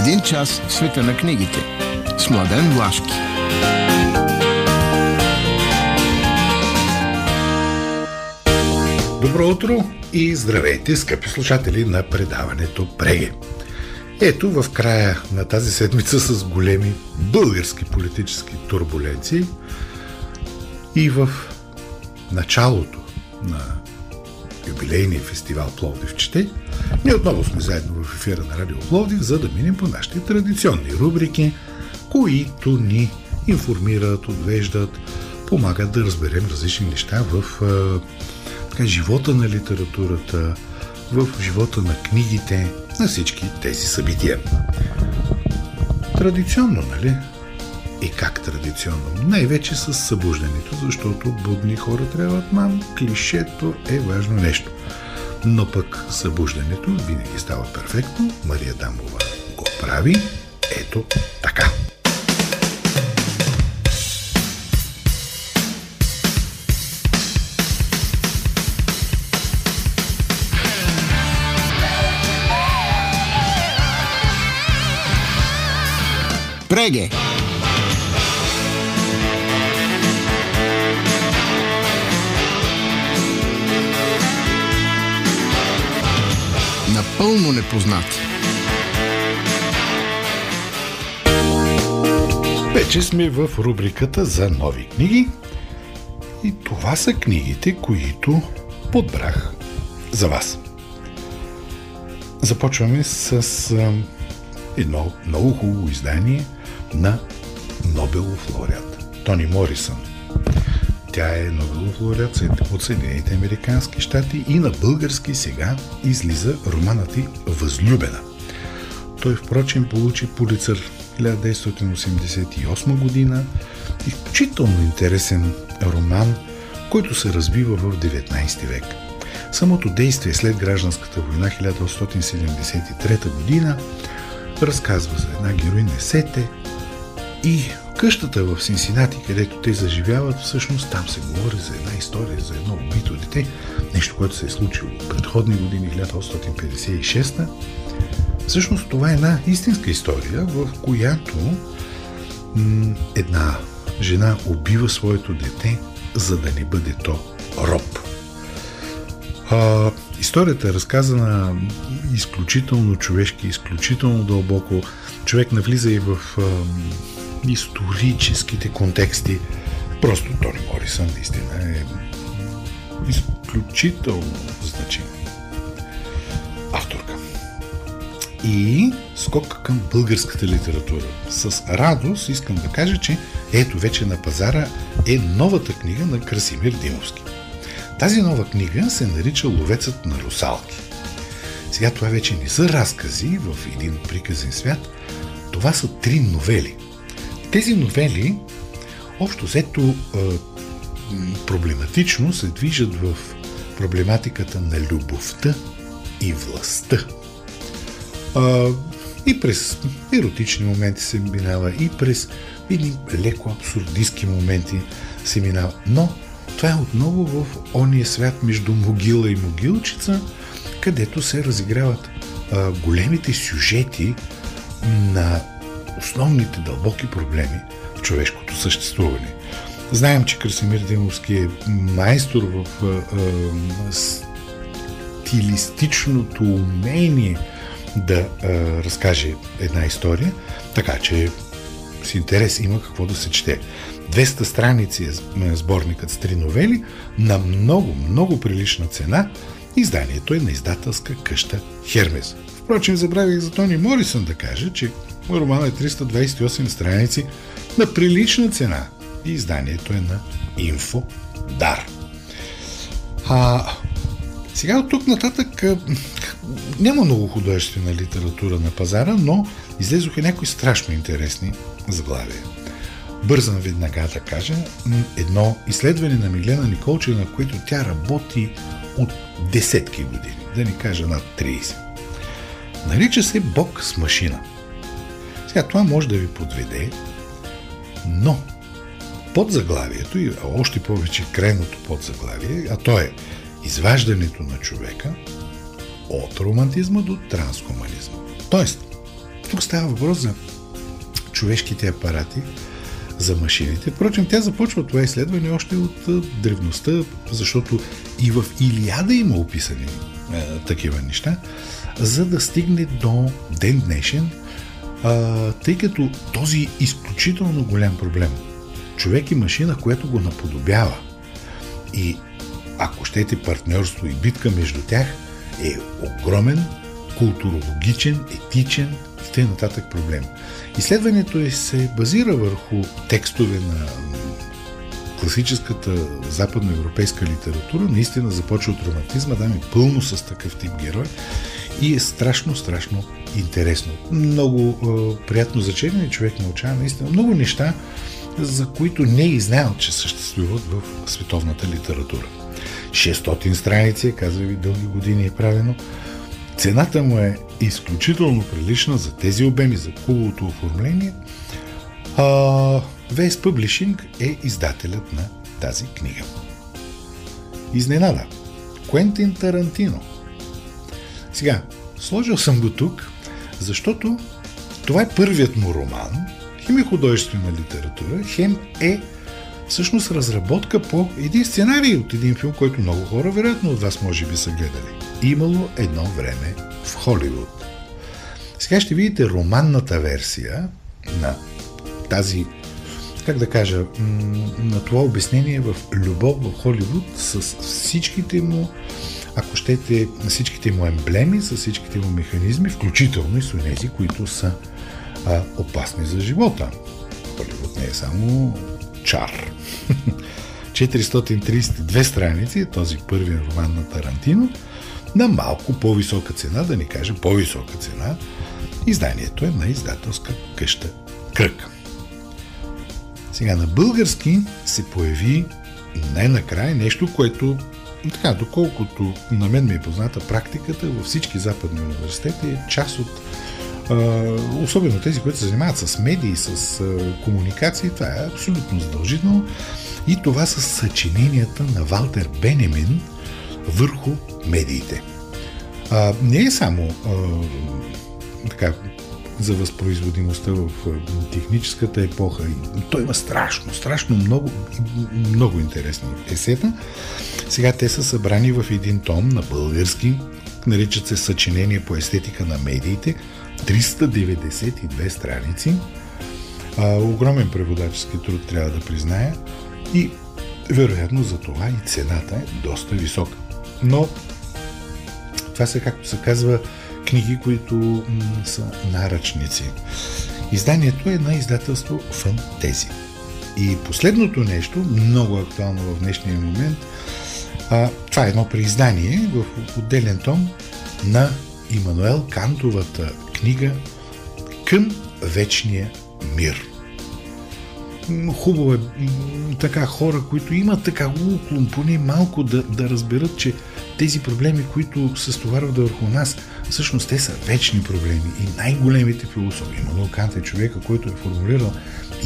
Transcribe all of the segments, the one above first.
Един час в света на книгите. С Младен Влашки. Добро утро и здравейте, скъпи слушатели на предаването Преге. Ето в края на тази седмица с големи български политически турбуленции и в началото на юбилейния фестивал Пловдив чете, ние отново сме заедно в ефира на Радио Пловдив, за да минем по нашите традиционни рубрики, които ни информират, отвеждат, помагат да разберем различни неща в така, живота на литературата, в живота на книгите, на всички тези събития. Традиционно, нали? И как традиционно? Най-вече с събуждането, защото будни хора трябват мам. Клишето е важно нещо. Но пък събуждането винаги става перфектно. Мария Дамова го прави. Ето така. Преге. Напълно непознати. Вече сме в рубриката за нови книги. И това са книгите, които подбрах за вас. Започваме с едно много хубаво издание на Нобелов лауреат Тони Морисън. Тя е Нобелов лауреат от Съединените Американски щати и на български сега излиза романът и Възлюбена. Той, впрочем, получи полицар 1988 година. Изключително интересен роман, който се развива в 19 век. Самото действие след гражданската война 1873 година разказва за една героиня Сете и къщата в Синсинати, където те заживяват, всъщност там се говори за една история, за едно убито дете, нещо, което се е случило в предходни години, 1856 Всъщност това е една истинска история, в която м- една жена убива своето дете, за да не бъде то роб. А, историята е разказана изключително човешки, изключително дълбоко. Човек навлиза и в а, историческите контексти. Просто Тони Морисън наистина е изключително значим авторка. И скок към българската литература. С радост искам да кажа, че ето вече на пазара е новата книга на Красимир Димовски. Тази нова книга се нарича Ловецът на русалки. Сега това вече не са разкази в един приказен свят, това са три новели. Тези новели, общо взето, проблематично се движат в проблематиката на любовта и властта. И през еротични моменти се минава, и през едни леко абсурдистски моменти се минава. Но това е отново в ония свят между могила и могилчица, където се разиграват а, големите сюжети на основните дълбоки проблеми в човешкото съществуване. Знаем, че Красимир Димовски е майстор в а, стилистичното умение да а, разкаже една история, така че с интерес има какво да се чете. 200 страници е сборникът с три новели на много, много прилична цена. Изданието е на издателска къща Хермес. Впрочем, забравих за Тони Морисън да кажа, че роман е 328 страници на прилична цена и изданието е на Инфо Дар. А, сега от тук нататък няма много художествена литература на пазара, но излезоха някои страшно интересни заглавия. Бързам веднага да кажа едно изследване на Милена Николчева, на което тя работи от десетки години, да ни кажа над 30. Нарича се Бог с машина. Сега това може да ви подведе, но под заглавието и още повече крайното подзаглавие, а то е изваждането на човека от романтизма до трансхуманизма. Тоест, тук става въпрос за човешките апарати, за машините. Впрочем, тя започва това изследване още от древността, защото и в Илиада има описани е, такива неща, за да стигне до ден днешен, а, тъй като този изключително голям проблем, човек и машина, което го наподобява и ако щете партньорство и битка между тях, е огромен, културологичен, етичен и т.н. проблем. Изследването е, се базира върху текстове на класическата западноевропейска литература. Наистина започва от романтизма, да ми пълно с такъв тип герой и е страшно, страшно интересно. Много е, приятно зачерение, човек научава наистина много неща, за които не е знаел, че съществуват в световната литература. 600 страници, казва ви, дълги години е правено. Цената му е изключително прилична за тези обеми, за хубавото оформление. А, Вейс Publishing е издателят на тази книга. Изненада. Куентин Тарантино. Сега, сложил съм го тук, защото това е първият му роман, хем е художествена литература, хем е всъщност разработка по един сценарий от един филм, който много хора, вероятно от вас може би са гледали. Имало едно време в Холивуд. Сега ще видите романната версия на тази, как да кажа, на това обяснение в Любов в Холивуд с всичките му, ако щете, всичките му емблеми, с всичките му механизми, включително и с тези, които са а, опасни за живота. Холивуд не е само чар. 432 страници е този първи роман на Тарантино на малко по-висока цена, да не кажа по-висока цена. Изданието е на издателска къща Кръг. Сега на български се появи най-накрая нещо, което така, доколкото на мен ми е позната практиката във всички западни университети е част от особено тези, които се занимават с медии, с комуникации, това е абсолютно задължително. И това са съчиненията на Валтер Бенемин върху медиите. Не е само така, за възпроизводимостта в техническата епоха. Той има страшно, страшно много, много интересни есета. Сега те са събрани в един том на български, наричат се Съчинение по естетика на медиите, 392 страници. А, огромен преводачески труд трябва да призная и вероятно за това и цената е доста висока. Но това са, както се казва, книги, които м- са наръчници. Изданието е на издателство Фантези. И последното нещо, много актуално в днешния момент, а, това е едно преиздание в отделен том на Имануел Кантовата книга Към вечния мир. Хубаво е така хора, които имат така уклон, поне малко да, да разберат, че тези проблеми, които се стоварват върху нас, всъщност те са вечни проблеми и най-големите философи. Имануел Кант е човека, който е формулирал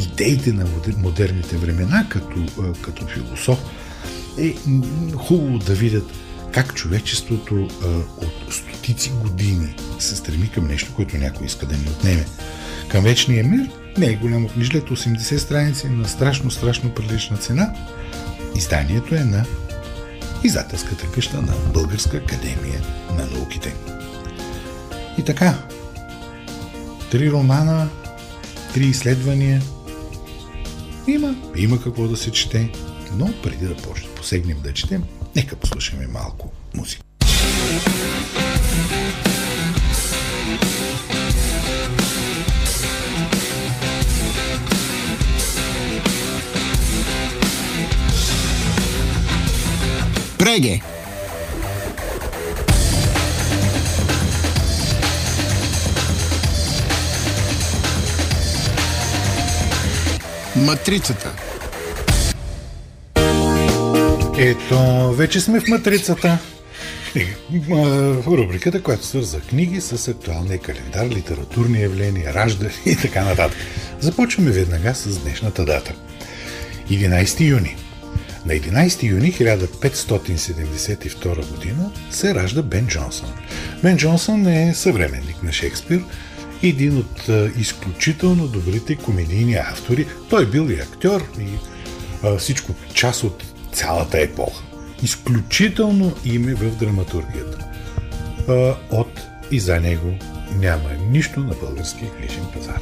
идеите на модерните времена като, като философ. Е хубаво да видят как човечеството а, от стотици години се стреми към нещо, което някой иска да ни отнеме. Към вечния мир не е голямо книжлето, 80 страници на страшно, страшно прилична цена. Изданието е на издателската къща на Българска академия на науките. И така, три романа, три изследвания. Има, има какво да се чете, но преди да посегнем да четем, Нека послушаме малко музика. Преге! Матрицата Ето, вече сме в матрицата. Рубриката, която свърза книги с актуалния календар, литературни явления, раждане и така нататък. Започваме веднага с днешната дата. 11 юни. На 11 юни 1572 година се ражда Бен Джонсън. Бен Джонсън е съвременник на Шекспир, един от изключително добрите комедийни автори. Той бил и актьор и а, всичко част от цялата епоха. Изключително име в драматургията. А, от и за него няма нищо на българския книжен пазар.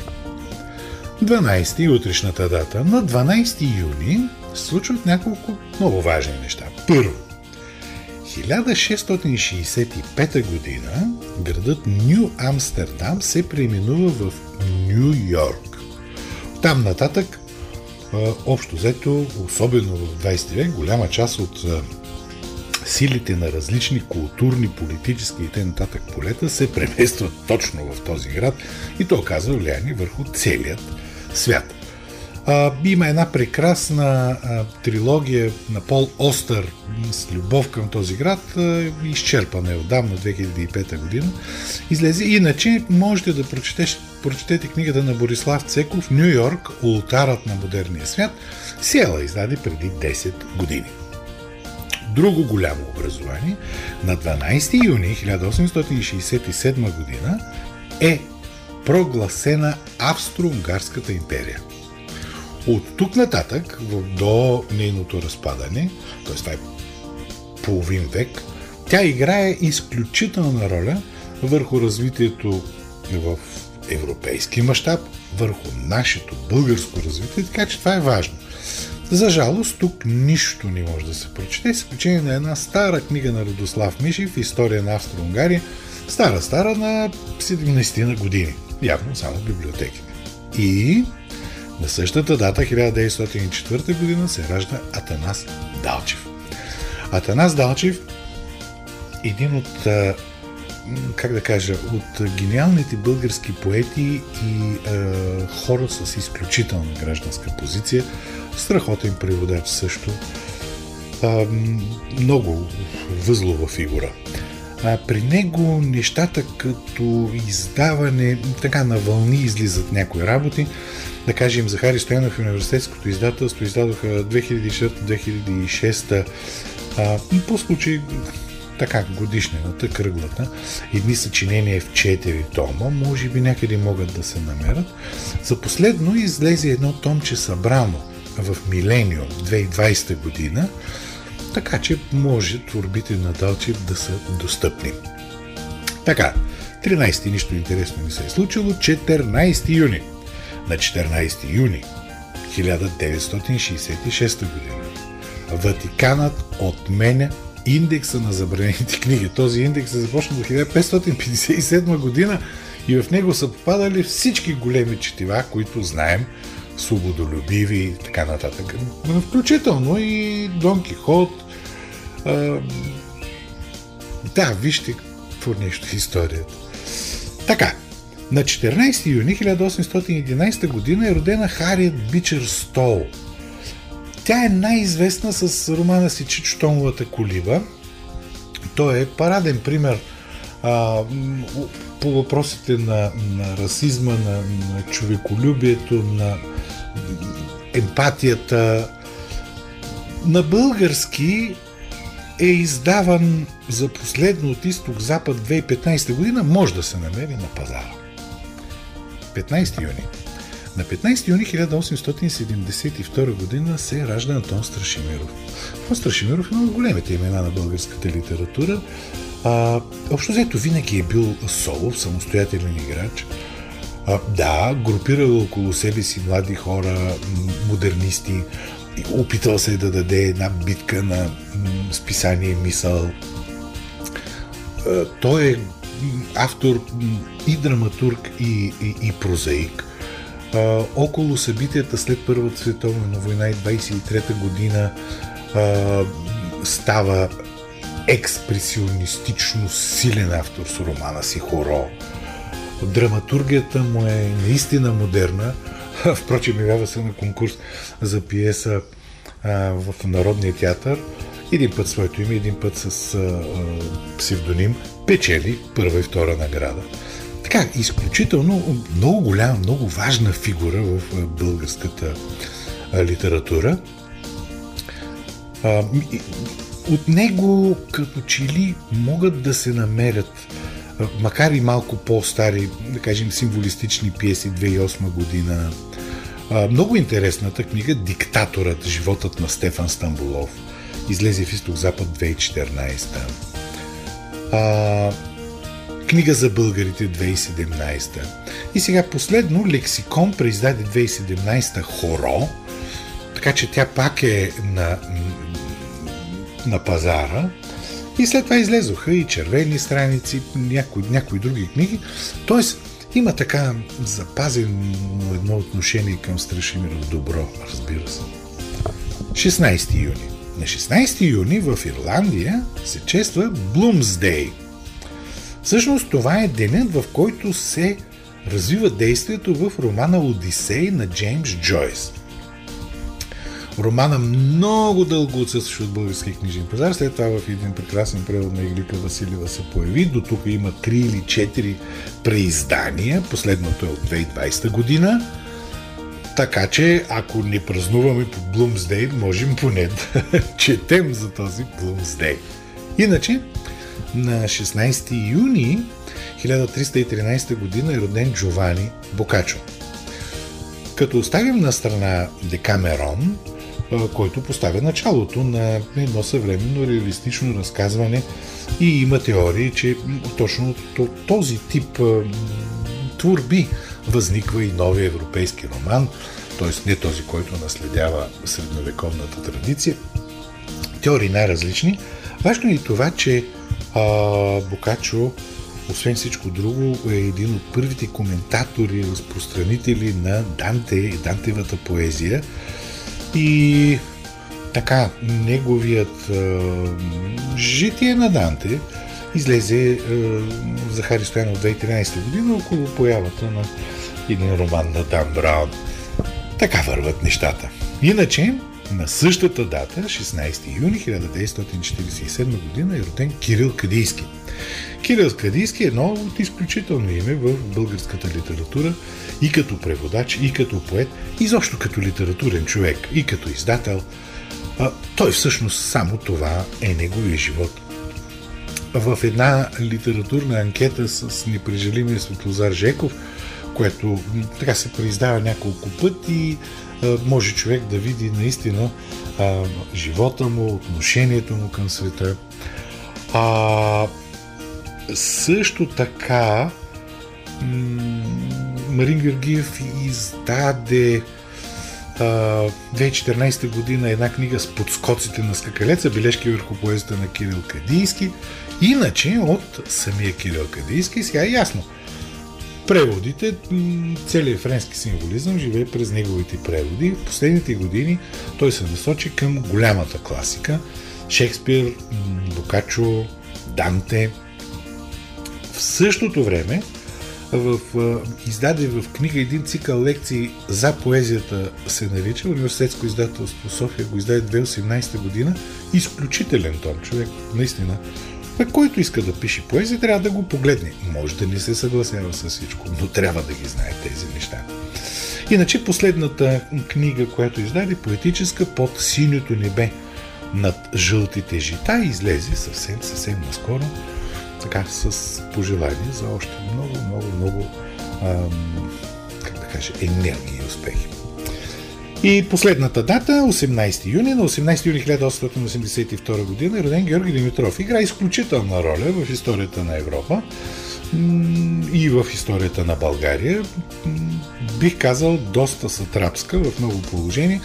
12 и утрешната дата. На 12 юни случват няколко много важни неща. Първо, 1665 година градът Нью Амстердам се преименува в Нью Йорк. Там нататък, общо взето, особено в 20 век, голяма част от силите на различни културни, политически и т.н. полета се преместват точно в този град и то оказва влияние върху целият свят. А, има една прекрасна а, трилогия на Пол Остър с любов към този град, а, изчерпана е отдавна 2005 година. Излезе. Иначе можете да прочетеш, прочетете книгата на Борислав Цеков Нью Йорк, ултарът на модерния свят. Сиела издаде преди 10 години. Друго голямо образование на 12 юни 1867 година е прогласена Австро-Унгарската империя. От тук нататък, до нейното разпадане, т.е. това е половин век, тя играе изключителна роля върху развитието в европейски мащаб, върху нашето българско развитие, така че това е важно. За жалост, тук нищо не може да се прочете, с изключение на една стара книга на Радослав Мишев, История на Австро-Унгария, стара-стара на 17 на години. Явно само в библиотеки. И на същата дата, 1904 година, се ражда Атанас Далчев. Атанас Далчев един от, как да кажа, от гениалните български поети и е, хора с изключителна гражданска позиция, страхотен преводач също, е, много възлова фигура. А при него нещата като издаване, така на вълни излизат някои работи. Да кажем, Захари Стоянов и университетското издателство издадоха 2004-2006 по случай така годишнината, кръглата. Едни съчинения в 4 тома, може би някъде могат да се намерят. За последно излезе едно томче събрано в Милениум 2020 година, така че може творбите на Далчев да са достъпни. Така, 13 нищо интересно не се е случило, 14 юни. На 14 юни 1966 година Ватиканът отменя индекса на забранените книги. Този индекс е започнал до 1557 година и в него са попадали всички големи четива, които знаем, свободолюбиви и така нататък. Включително и Дон Кихот. А, да, вижте какво нещо е историята. Така, на 14 юни 1811 година е родена Хариет Бичер Стол. Тя е най-известна с романа си Чичотоновата колиба. Той е параден пример а, по въпросите на, на расизма, на, на човеколюбието, на емпатията. На български е издаван за последно от изток-запад 2015 година, може да се намери на пазара. 15 юни. На 15 юни 1872 година се ражда Антон Страшимиров. Антон Страшимиров е много големите имена на българската литература. А, общо взето винаги е бил солов, самостоятелен играч. А, да, групирал около себе си млади хора, модернисти, опитал се да даде една битка на списание мисъл. Той е автор и драматург и, и, и прозаик. А, около събитията след Първата световна война и 23-та година а, става експресионистично силен автор с романа си Хоро. Драматургията му е наистина модерна. Впрочем, явява се на конкурс за пиеса а, в Народния театър. Един път своето име, един път с а, псевдоним. Печели първа и втора награда. Така, изключително много голяма, много важна фигура в българската литература. А, от него като че ли могат да се намерят макар и малко по-стари, да кажем, символистични пиеси 2008 година. Много интересната книга Диктаторът, животът на Стефан Стамбулов. Излезе в Изток-Запад 2014. А, книга за българите 2017. И сега последно Лексикон преиздаде 2017 Хоро, така че тя пак е на, на пазара. И след това излезоха и червени страници, някои, някои други книги. Тоест, има така запазено едно отношение към Страшимиров добро, разбира се. 16 юни. На 16 юни в Ирландия се чества Блумсдей. Всъщност това е денят, в който се развива действието в романа Одисей на Джеймс Джойс – Романа много дълго отсъстваше от български книжен пазар. След това в един прекрасен превод на Иглика Василева се появи. До тук има 3 или 4 преиздания. Последното е от 2020 година. Така че, ако не празнуваме по Блумсдей, можем поне да четем за този Блумсдей. Иначе, на 16 юни 1313 година е роден Джовани Бокачо. Като оставим на страна Декамерон, който поставя началото на едно съвременно реалистично разказване и има теории, че точно този тип творби възниква и новия европейски роман, т.е. не този, който наследява средновековната традиция. Теории най-различни. Важно е и това, че а, Бокачо, освен всичко друго, е един от първите коментатори, разпространители на Данте и Дантевата поезия. И така, неговият е, житие на Данте излезе е, Захари Стоянов 2013 година около появата на един роман на Дан Браун. Така върват нещата. Иначе, на същата дата, 16 юни 1947 година, е роден Кирил Кадийски. Кирил Кадийски е едно от изключително име в българската литература и като преводач, и като поет, и защо като литературен човек, и като издател. А, той всъщност само това е неговия живот. В една литературна анкета с непрежалимия Светлозар Жеков, което така се преиздава няколко пъти, може човек да види наистина а, живота му, отношението му към света. А, също така Марин Георгиев издаде 2014 година една книга с подскоците на скакалеца, бележки върху поезията на Кирил Кадийски. Иначе от самия Кирил Кадийски сега е ясно. Преводите, целият френски символизъм живее през неговите преводи. В последните години той се насочи към голямата класика. Шекспир, Бокачо, Данте. В същото време в, издаде в книга един цикъл лекции за поезията се нарича. Университетско издателство София го издаде 2018 година. Изключителен том, човек, наистина. А който иска да пише поезия, трябва да го погледне. Може да не се съгласява с всичко, но трябва да ги знае тези неща. Иначе последната книга, която издаде, поетическа под синьото небе над жълтите жита, излезе съвсем, съвсем наскоро така с пожелание за още много, много, много ам, как да кажа, енергия и успехи. И последната дата, 18 юни, на 18 юни 1882 година е роден Георги Димитров. Игра изключителна роля в историята на Европа и в историята на България. Бих казал доста сатрапска в много положения,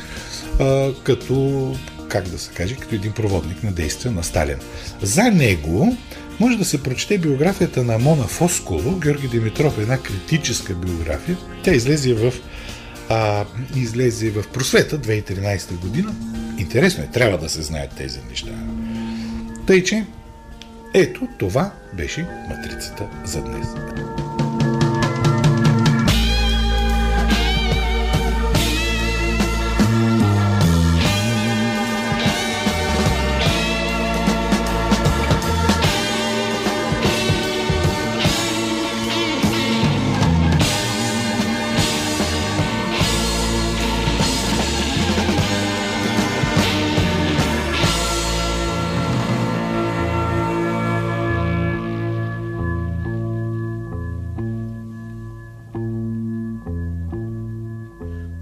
като, как да се каже, като един проводник на действия на Сталин. За него може да се прочете биографията на Мона Фосколо, Георги Димитров, една критическа биография. Тя излезе в, а, излезе в просвета 2013 година. Интересно е, трябва да се знаят тези неща. Тъй, че ето това беше матрицата за днес.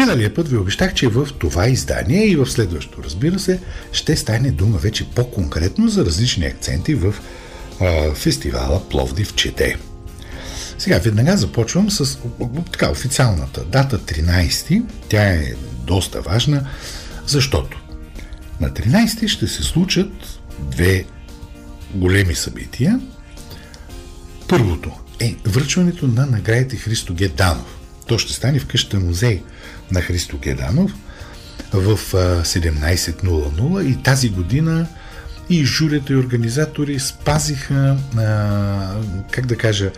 Миналия път ви обещах, че в това издание и в следващото, разбира се, ще стане дума вече по-конкретно за различни акценти в а, фестивала Пловдив чете. Сега веднага започвам с така официалната дата 13. Тя е доста важна, защото на 13 ще се случат две големи събития. Първото е връчването на наградите Христо Геданов. То ще стане в къщата музей на Христо Геданов в а, 17.00 и тази година и журята и организатори спазиха, а, как да кажа,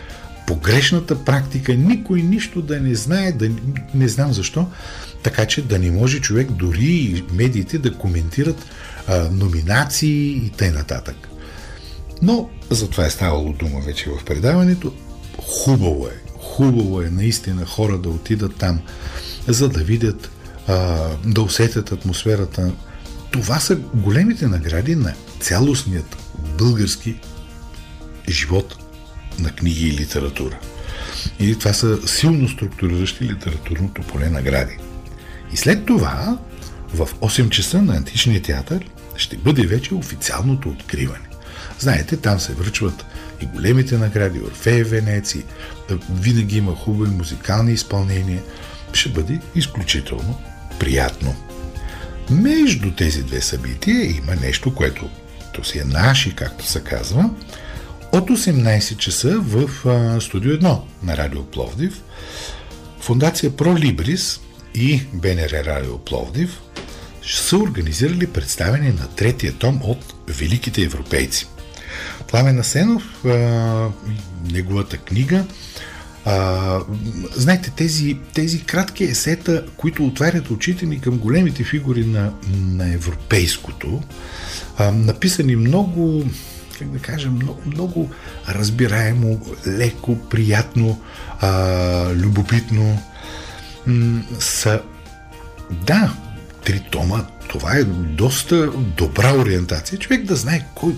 погрешната практика, никой нищо да не знае, да не знам защо, така че да не може човек дори и медиите да коментират а, номинации и т.н. Но за това е ставало дума вече в предаването. Хубаво е, хубаво е наистина хора да отидат там, за да видят, а, да усетят атмосферата. Това са големите награди на цялостният български живот на книги и литература. И това са силно структуриращи литературното поле награди. И след това, в 8 часа на Античния театър, ще бъде вече официалното откриване. Знаете, там се връчват и големите награди, Орфея Венеци, винаги има хубави музикални изпълнения. Ще бъде изключително приятно. Между тези две събития има нещо, което то си е наши, както се казва, от 18 часа в студио 1 на Радио Пловдив, Фундация Либрис и БНР Радио Пловдив са организирали представяне на третия том от Великите европейци. Пламен Асенов, неговата книга, а, знаете, тези, тези кратки есета, които отварят очите ни към големите фигури на, на европейското, а, написани много, как да кажа, много, много разбираемо, леко, приятно, а, любопитно, м- са да, три тома, това е доста добра ориентация. Човек да знае кой,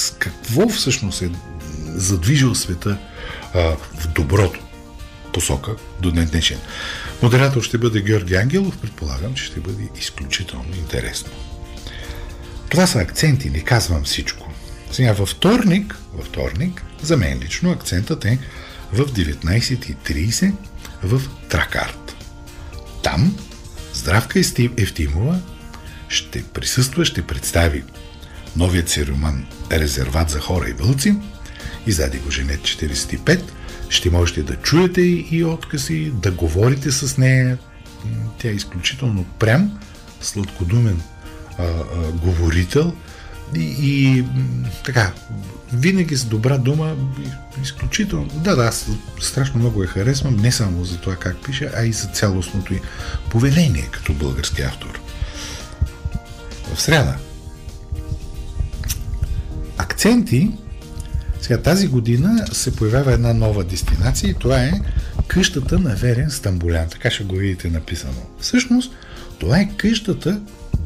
с какво всъщност е задвижил света а, в доброто посока до ден днешен. Модератор ще бъде Георги Ангелов, предполагам, че ще бъде изключително интересно. Това са акценти, не казвам всичко. Сега във вторник, във вторник, за мен лично акцентът е в 19.30 в Тракарт. Там Здравка Евтимова ще присъства, ще представи новият си роман Резерват за хора и вълци. Издаде го Женет 45. Ще можете да чуете и откази, да говорите с нея. Тя е изключително прям, сладкодумен а, а, говорител и, и така, винаги с добра дума, изключително. Да, да, аз страшно много я харесвам, не само за това как пише, а и за цялостното й поведение като български автор. В среда. Акценти. Сега тази година се появява една нова дестинация и това е къщата на Верен Стамбулян. Така ще го видите написано. Всъщност, това е къщата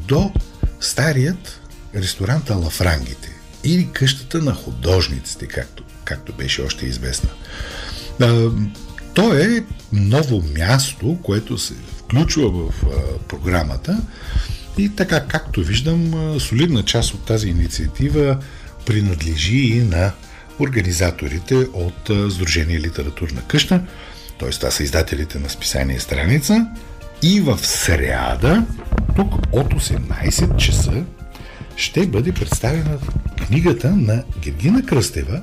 до старият ресторанта Лафрангите или къщата на художниците, както, както беше още известна. То е ново място, което се включва в програмата и така, както виждам, солидна част от тази инициатива принадлежи и на организаторите от Сдружение Литературна къща, т.е. това са издателите на списание Страница И в сряда, тук от 18 часа, ще бъде представена книгата на Гергина Кръстева,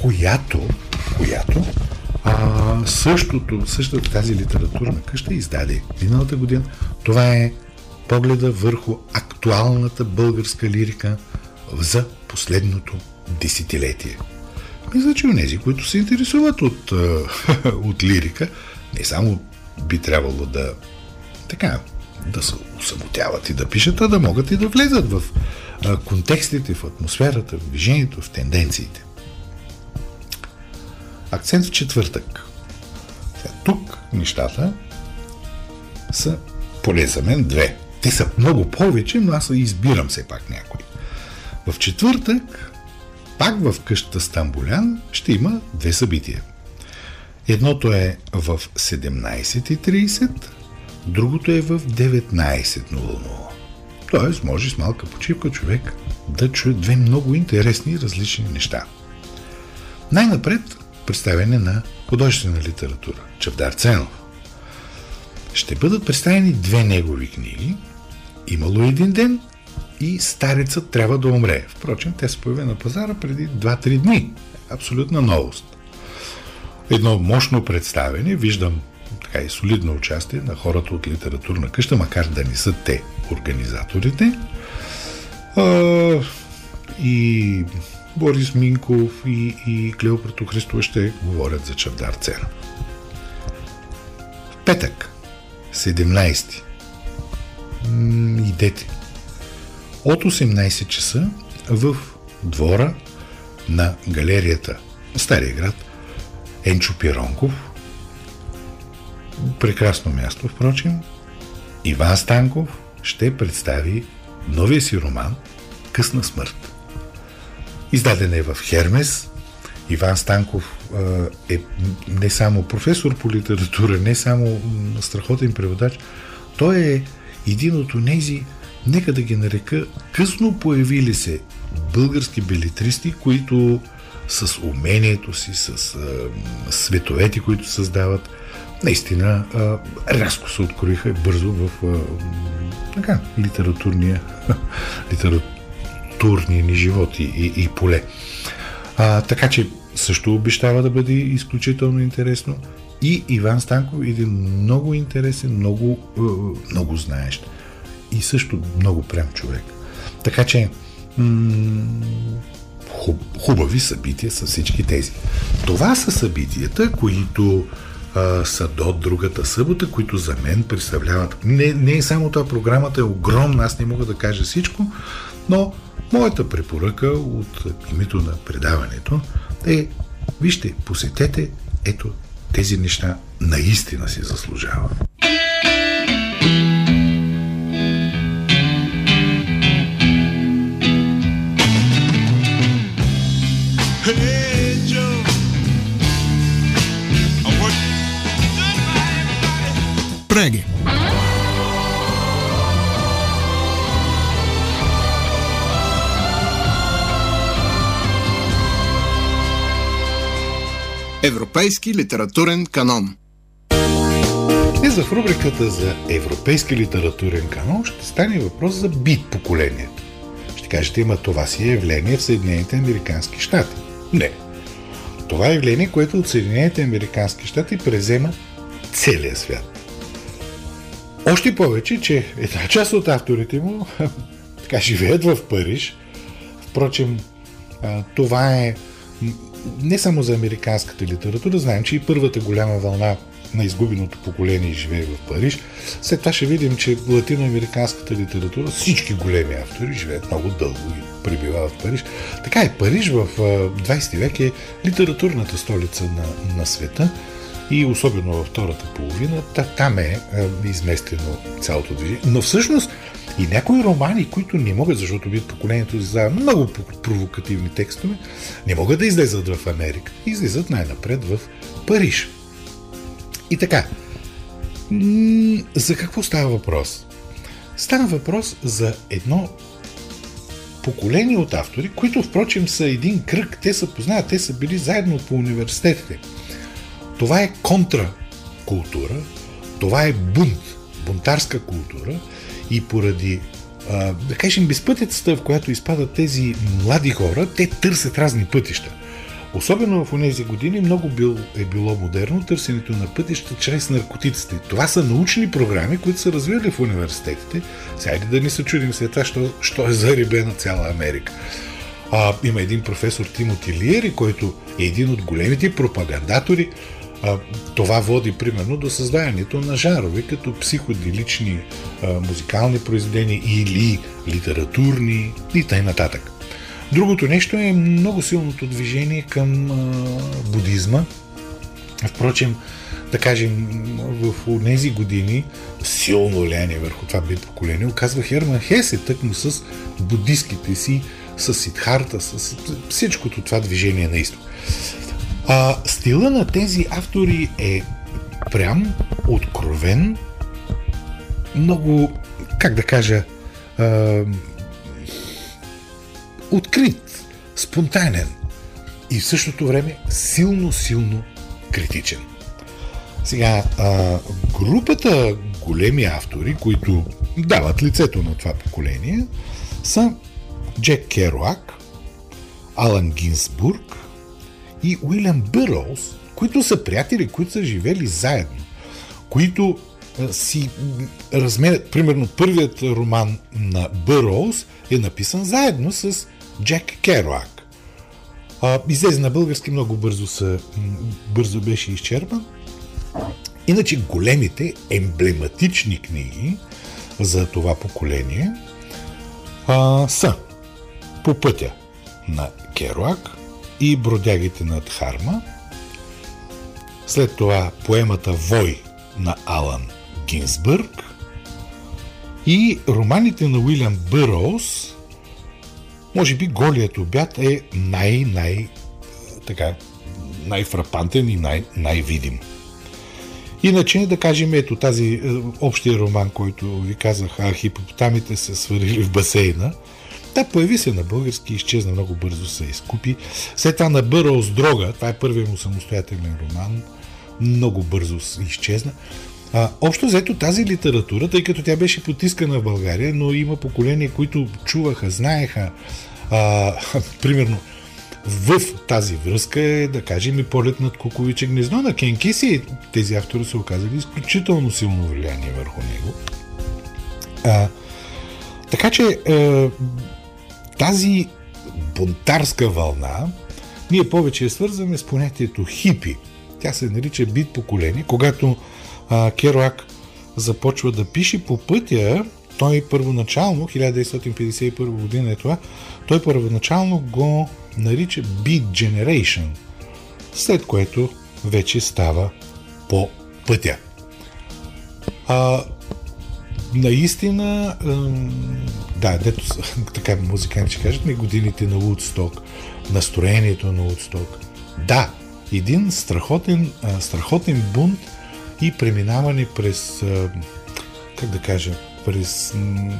която, която а, същото, същата тази литературна къща издаде миналата година. Това е погледа върху актуалната българска лирика за последното десетилетие. Мисля, че онези, които се интересуват от, от лирика, не само би трябвало да така, да се усамотяват и да пишат, а да могат и да влезат в контекстите, в атмосферата, в движението, в тенденциите. Акцент в четвъртък. тук нещата са поне за мен две. Те са много повече, но аз избирам все пак някой. В четвъртък, пак в къщата Стамбулян, ще има две събития. Едното е в 17.30, другото е в 19.00. Тоест, може с малка почивка човек да чуе две много интересни и различни неща. Най-напред представяне на художествена литература. Чавдар Ценов. Ще бъдат представени две негови книги. Имало един ден и старецът трябва да умре. Впрочем, те се появи на пазара преди 2-3 дни. Абсолютна новост. Едно мощно представяне, виждам така и солидно участие на хората от литературна къща, макар да не са те организаторите. А, и Борис Минков и, и Клеопрато Христова ще говорят за Чавдар Цена. В петък, 17. идете. От 18 часа в двора на галерията Стария град Енчо Пиронков. Прекрасно място, впрочем. Иван Станков ще представи новия си роман Късна смърт. Издаден е в Хермес. Иван Станков е не само професор по литература, не само страхотен преводач, той е един от тези, нека да ги нарека, късно появили се български белитристи, които с умението си, с а, световете, които създават, наистина а, рязко се откроиха бързо в а, така, литературния, литературния ни живот и, и, и поле. А, така че също обещава да бъде изключително интересно. И Иван Станков е един много интересен, много, много знаещ и също много прям човек. Така че хубави събития са всички тези. Това са събитията, които а, са до другата събота, които за мен представляват. Не, не е само това, програмата е огромна, аз не мога да кажа всичко, но моята препоръка от името на предаването е вижте, посетете ето тези неща наистина си заслужават. Преги. Европейски литературен канон за в рубриката за европейски литературен канон ще стане въпрос за бит поколението. Ще кажете, има това си явление в Съединените Американски щати. Не. Това е явление, което от Съединените Американски щати презема целия свят. Още повече, че една част от авторите му така живеят в Париж. Впрочем, това е не само за американската литература, знаем, че и първата голяма вълна на изгубеното поколение живее в Париж. След това ще видим, че латиноамериканската литература, всички големи автори живеят много дълго и пребивават в Париж. Така и Париж в 20 век е литературната столица на, на света и особено във втората половина, там е, е изместено цялото движение. Но всъщност и някои романи, които не могат, защото бит поколението за много провокативни текстове, не могат да излезат в Америка. Излизат най-напред в Париж. И така, за какво става въпрос? Става въпрос за едно поколение от автори, които впрочем са един кръг, те са познават, те са били заедно по университетите. Това е контракултура, това е бунт, бунтарска култура и поради да кажем, безпътицата, в която изпадат тези млади хора, те търсят разни пътища. Особено в тези години много бил, е било модерно търсенето на пътища чрез наркотиците. Това са научни програми, които са развили в университетите. Сега да ни се чудим след това, що, що е зарибена цяла Америка. А, има един професор Тимоти Лиери, който е един от големите пропагандатори. А, това води примерно до създанието на жарове, като психоделични а, музикални произведения или литературни и т.н. нататък. Другото нещо е много силното движение към будизма. Впрочем, да кажем, в тези години силно влияние върху това би поколение оказва Херман Хесе, тъкмо с буддистските си, с Сидхарта, с всичкото това движение на изток. А, стила на тези автори е прям, откровен, много, как да кажа, а, открит, спонтанен и в същото време силно, силно критичен. Сега, а, групата големи автори, които дават лицето на това поколение, са Джек Керуак, Алан Гинсбург и Уилям Бърроуз, които са приятели, които са живели заедно, които си разменят, примерно първият роман на Бърроуз е написан заедно с Джек Керуак. излезе на български много бързо, са, бързо беше изчерпан. Иначе големите емблематични книги за това поколение а, са По пътя на Керуак и Бродягите над Харма. След това поемата Вой на Алан Гинсбърг и романите на Уилям Бърроуз може би голият обяд е най-най така най-фрапантен и най- най-видим. Иначе, да кажем, ето тази е, общия роман, който ви казах, а хипопотамите се сварили в басейна, да, появи се на български, изчезна много бързо, се изкупи. След това на Бъръл с дрога, това е първият му самостоятелен роман, много бързо изчезна. А, общо взето тази литература, тъй като тя беше потискана в България, но има поколения, които чуваха, знаеха, а, примерно, в тази връзка е, да кажем, и полет над Куковиче гнездо на Кен Киси. Тези автори са оказали изключително силно влияние върху него. А, така че е, тази бунтарска вълна ние повече я свързваме с понятието хипи. Тя се нарича бит поколение. Когато а, Керуак започва да пише по пътя, той първоначално, 1951 година е това, той първоначално го нарича Beat Generation, след което вече става по пътя. А, наистина, да, дето така музиканти ще кажат ми годините на Woodstock, настроението на Woodstock. Да, един страхотен, страхотен бунт и преминаване през, как да кажа, през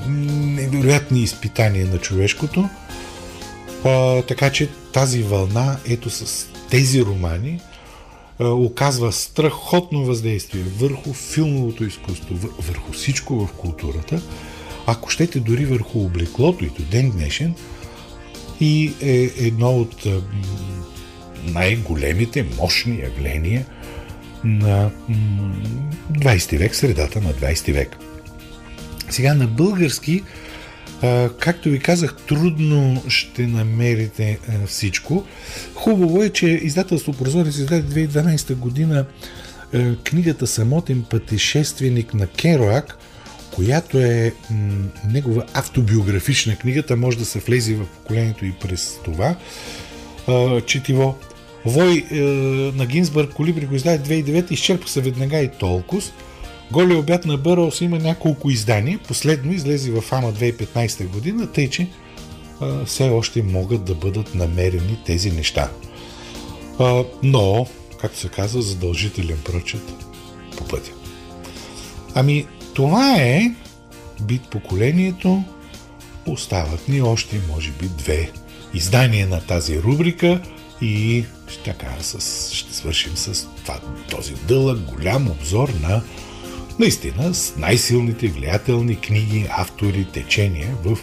невероятни изпитания на човешкото. А, така че тази вълна, ето с тези романи, а, оказва страхотно въздействие върху филмовото изкуство, върху всичко в културата, ако щете дори върху облеклото и до ден днешен, и е едно от най-големите, мощни явления на 20 век, средата на 20 век. Сега на български, както ви казах, трудно ще намерите всичко. Хубаво е, че издателство Прозорец издаде 2012 година книгата Самотен пътешественик на Кероак, която е негова автобиографична книга, може да се влезе в поколението и през това четиво. Вой е, на Гинсбърг Колибри го издаде 2009, изчерпа се веднага и толкова. Голия обяд на Бърълс има няколко издания. Последно излезе в Ама 2015 година, тъй че а, все още могат да бъдат намерени тези неща. А, но, както се казва, задължителен прочет по пътя. Ами, това е бит поколението. Остават ни още, може би, две издания на тази рубрика и така с, ще свършим с това, този дълъг, голям обзор на Наистина с най-силните влиятелни книги, автори, течения в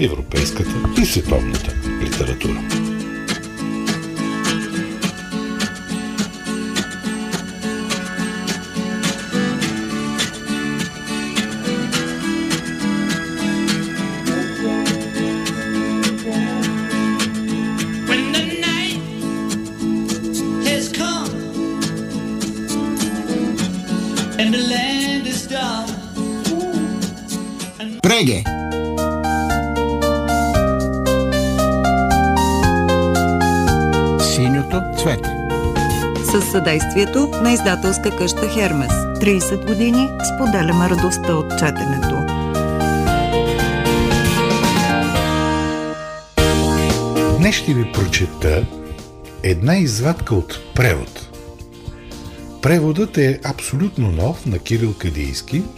европейската и световната литература. Съдействието на издателска къща Хермес. 30 години споделяме радостта от четенето. Днес ще ви прочета една извадка от превод. Преводът е абсолютно нов на Кирил Кадийски –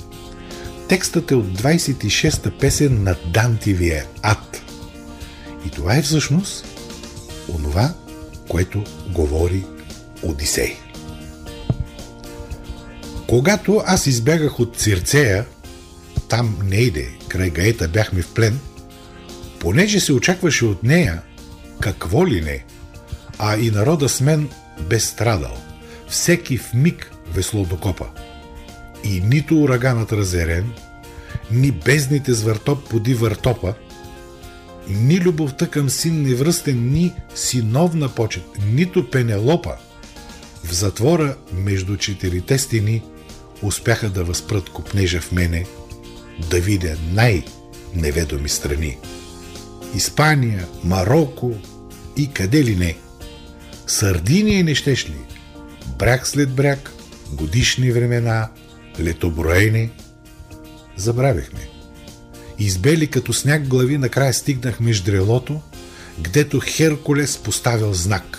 Текстът е от 26-та песен на Дантивия Ад. И това е всъщност онова, което говори Одисей. Когато аз избягах от Цирцея, там не иде, край гаета бяхме в плен, понеже се очакваше от нея, какво ли не, а и народа с мен бе страдал, всеки в миг весло докопа и нито ураганът разерен, ни бездните с поди въртопа, ни любовта към син невръстен, ни синовна почет, нито Пенелопа в затвора между четирите стени успяха да възпрат купнежа в мене, да видя най-неведоми страни. Испания, Марокко и къде ли не. Сърдиния не щеш ли? Бряг след бряг, годишни времена – летоброени, забравихме. Избели като сняг глави, накрая стигнахме ждрелото, гдето Херкулес поставил знак.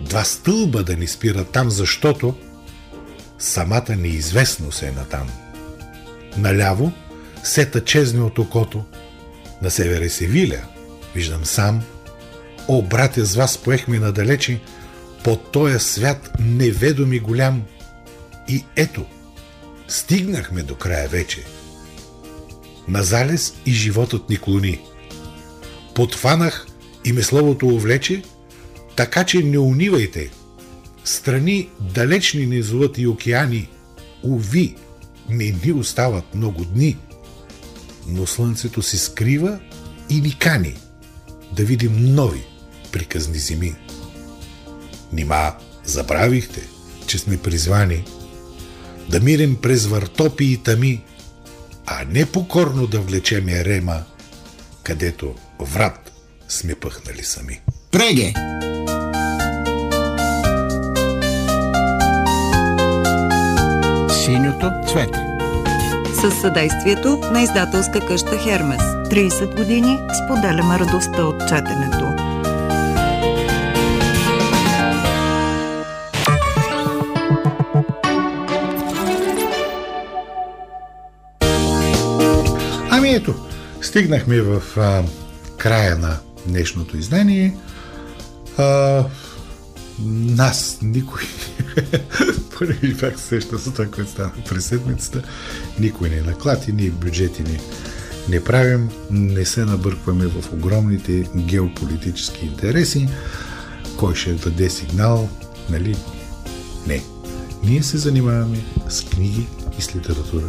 Два стълба да ни спира там, защото самата неизвестност е натам. Наляво сета чезне от окото, на север е Севиля, виждам сам. О, братя, с вас поехме надалече, по тоя свят неведоми голям. И ето – Стигнахме до края вече. На залез и животът ни клони. Подфанах и ме словото увлече, така че не унивайте. Страни далечни ни и океани, уви, не ни остават много дни. Но слънцето се скрива и ни кани да видим нови приказни зими. Нима забравихте, че сме призвани – да мирим през въртопи и тъми, а не покорно да влечем Ерема, където врат сме пъхнали сами. Преге! Синьото цвете. С съдействието на издателска къща Хермес. 30 години споделяме радостта от четенето. Ами ето, стигнахме в а, края на днешното издание. А, нас никой, първи пак сеща за това, което стана през седмицата, никой не наклати, ние бюджети не, не правим, не се набъркваме в огромните геополитически интереси, кой ще даде сигнал, нали? Не. Ние се занимаваме с книги и с литература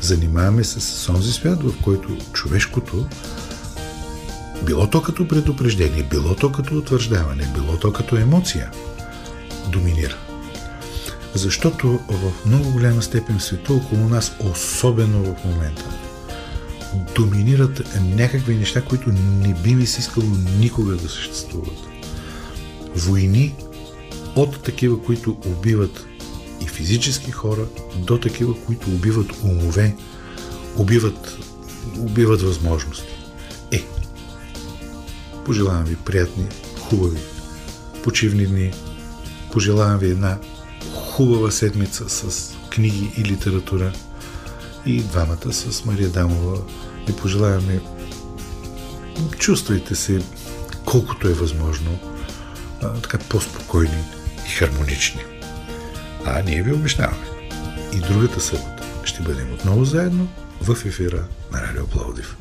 занимаваме се с онзи свят, в който човешкото, било то като предупреждение, било то като утвърждаване, било то като емоция, доминира. Защото в много голяма степен света около нас, особено в момента, доминират някакви неща, които не би ми се искало никога да съществуват. Войни от такива, които убиват и физически хора до такива, които убиват умове, убиват, убиват възможности. Е, пожелавам ви приятни, хубави, почивни дни. Пожелавам ви една хубава седмица с книги и литература и двамата с Мария Дамова. И пожелаваме чувствайте се колкото е възможно така по-спокойни и хармонични. А ние ви обещаваме. И другата събота, ще бъдем отново заедно в ефира на Радио Пловдив.